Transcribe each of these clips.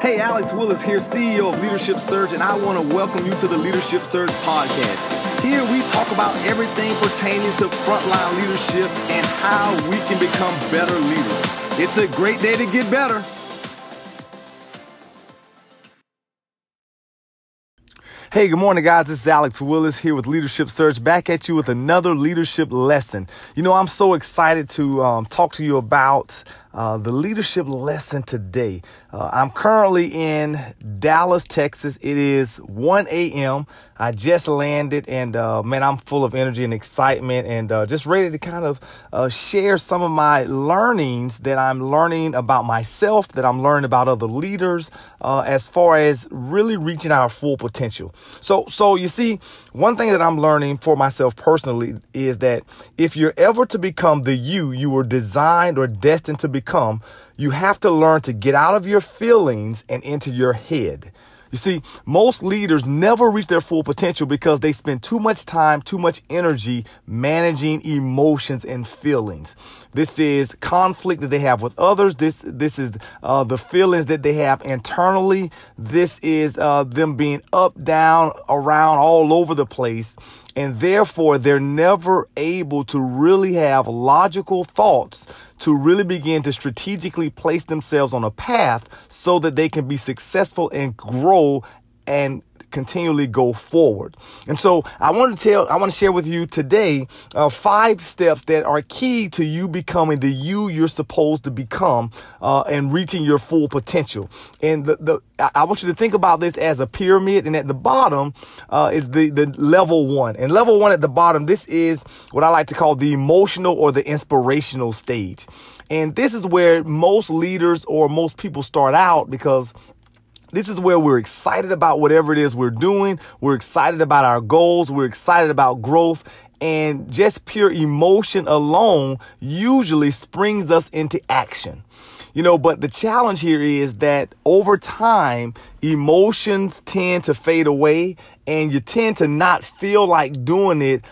Hey, Alex Willis here, CEO of Leadership Surge, and I want to welcome you to the Leadership Surge podcast. Here we talk about everything pertaining to frontline leadership and how we can become better leaders. It's a great day to get better. Hey, good morning, guys. This is Alex Willis here with Leadership Surge, back at you with another leadership lesson. You know, I'm so excited to um, talk to you about uh, the leadership lesson today. Uh, I'm currently in Dallas, Texas. It is 1 a.m. I just landed, and uh, man, I'm full of energy and excitement, and uh, just ready to kind of uh, share some of my learnings that I'm learning about myself, that I'm learning about other leaders, uh, as far as really reaching our full potential. So, so you see, one thing that I'm learning for myself personally is that if you're ever to become the you you were designed or destined to become, you have to learn to get out of your feelings and into your head. You see, most leaders never reach their full potential because they spend too much time, too much energy managing emotions and feelings. This is conflict that they have with others. This this is uh, the feelings that they have internally. This is uh, them being up, down, around, all over the place, and therefore they're never able to really have logical thoughts to really begin to strategically place themselves on a path so that they can be successful and grow and continually go forward. And so I want to tell, I want to share with you today uh, five steps that are key to you becoming the you you're supposed to become uh, and reaching your full potential. And the, the I want you to think about this as a pyramid, and at the bottom uh, is the the level one. And level one at the bottom, this is what I like to call the emotional or the inspirational stage. And this is where most leaders or most people start out because this is where we're excited about whatever it is we're doing. We're excited about our goals. We're excited about growth. And just pure emotion alone usually springs us into action. You know, but the challenge here is that over time, emotions tend to fade away and you tend to not feel like doing it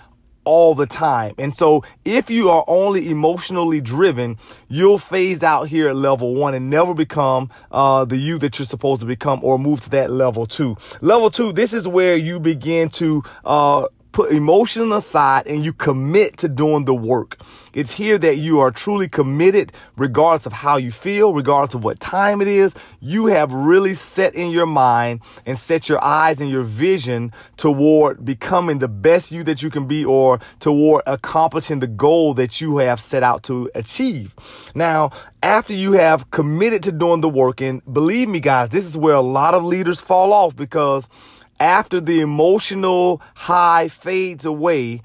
all the time. And so if you are only emotionally driven, you'll phase out here at level one and never become uh, the you that you're supposed to become or move to that level two. Level two, this is where you begin to uh, put emotion aside and you commit to doing the work. It's here that you are truly committed, regardless of how you feel, regardless of what time it is. You have really set in your mind and set your eyes and your vision toward becoming the best you that you can be or toward accomplishing the goal that you have set out to achieve. Now, after you have committed to doing the work, and believe me, guys, this is where a lot of leaders fall off because after the emotional high fades away,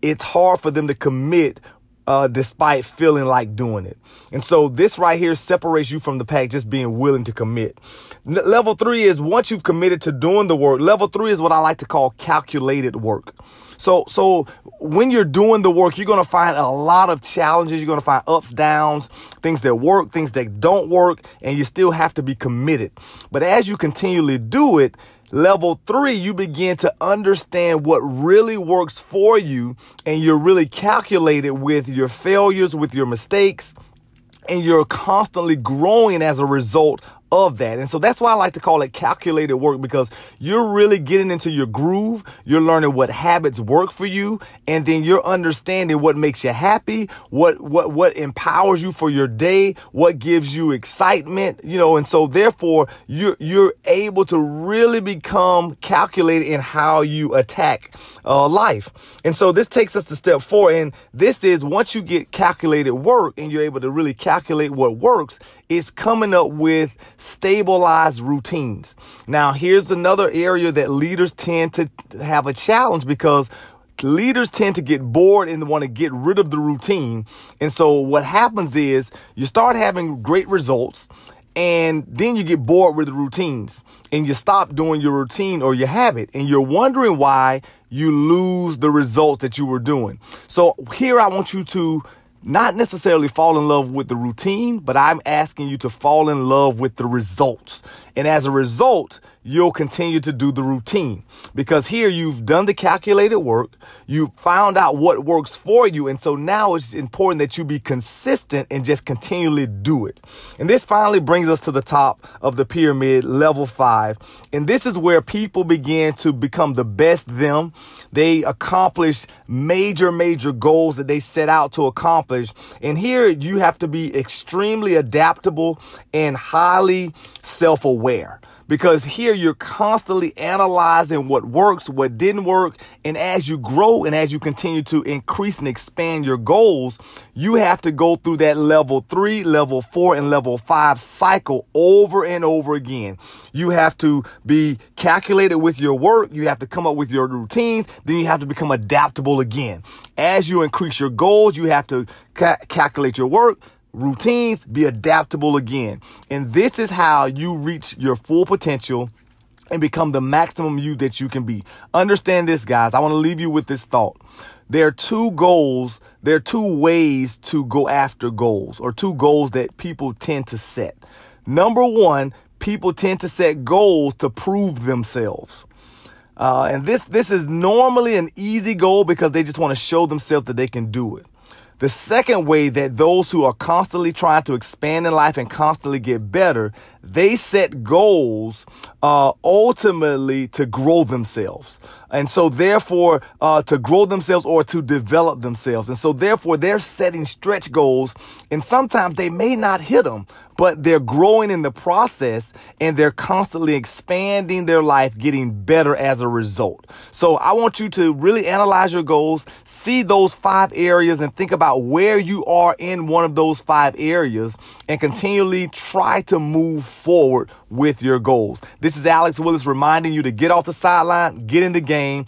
it's hard for them to commit uh, despite feeling like doing it. And so this right here separates you from the pack, just being willing to commit. N- level three is once you've committed to doing the work. Level three is what I like to call calculated work. So, so when you're doing the work, you're going to find a lot of challenges. You're going to find ups, downs, things that work, things that don't work, and you still have to be committed. But as you continually do it, Level three, you begin to understand what really works for you and you're really calculated with your failures, with your mistakes, and you're constantly growing as a result of that. And so that's why I like to call it calculated work because you're really getting into your groove. You're learning what habits work for you. And then you're understanding what makes you happy, what, what, what empowers you for your day, what gives you excitement, you know, and so therefore you're, you're able to really become calculated in how you attack uh, life. And so this takes us to step four. And this is once you get calculated work and you're able to really calculate what works, it's coming up with stabilized routines. Now, here's another area that leaders tend to have a challenge because leaders tend to get bored and want to get rid of the routine. And so what happens is you start having great results and then you get bored with the routines and you stop doing your routine or your habit and you're wondering why you lose the results that you were doing. So here I want you to not necessarily fall in love with the routine, but I'm asking you to fall in love with the results. And as a result, you'll continue to do the routine because here you've done the calculated work. You found out what works for you. And so now it's important that you be consistent and just continually do it. And this finally brings us to the top of the pyramid, level five. And this is where people begin to become the best them. They accomplish major, major goals that they set out to accomplish. And here you have to be extremely adaptable and highly self aware because here you're constantly analyzing what works, what didn't work. And as you grow and as you continue to increase and expand your goals, you have to go through that level three, level four, and level five cycle over and over again. You have to be calculated with your work. You have to come up with your routines. Then you have to become adaptable again. As you increase your goals, you have to ca- calculate your work routines, be adaptable again. And this is how you reach your full potential and become the maximum you that you can be. Understand this, guys. I want to leave you with this thought. There are two goals, there are two ways to go after goals, or two goals that people tend to set. Number one, people tend to set goals to prove themselves. Uh, and this this is normally an easy goal because they just want to show themselves that they can do it. The second way that those who are constantly trying to expand in life and constantly get better, they set goals uh, ultimately to grow themselves. And so therefore, uh, to grow themselves or to develop themselves. And so therefore, they're setting stretch goals and sometimes they may not hit them, but they're growing in the process and they're constantly expanding their life, getting better as a result. So I want you to really analyze your goals, see those five areas and think about where you are in one of those five areas and continually try to move forward with your goals. This is Alex Willis reminding you to get off the sideline, get in the game,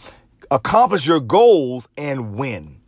accomplish your goals and win.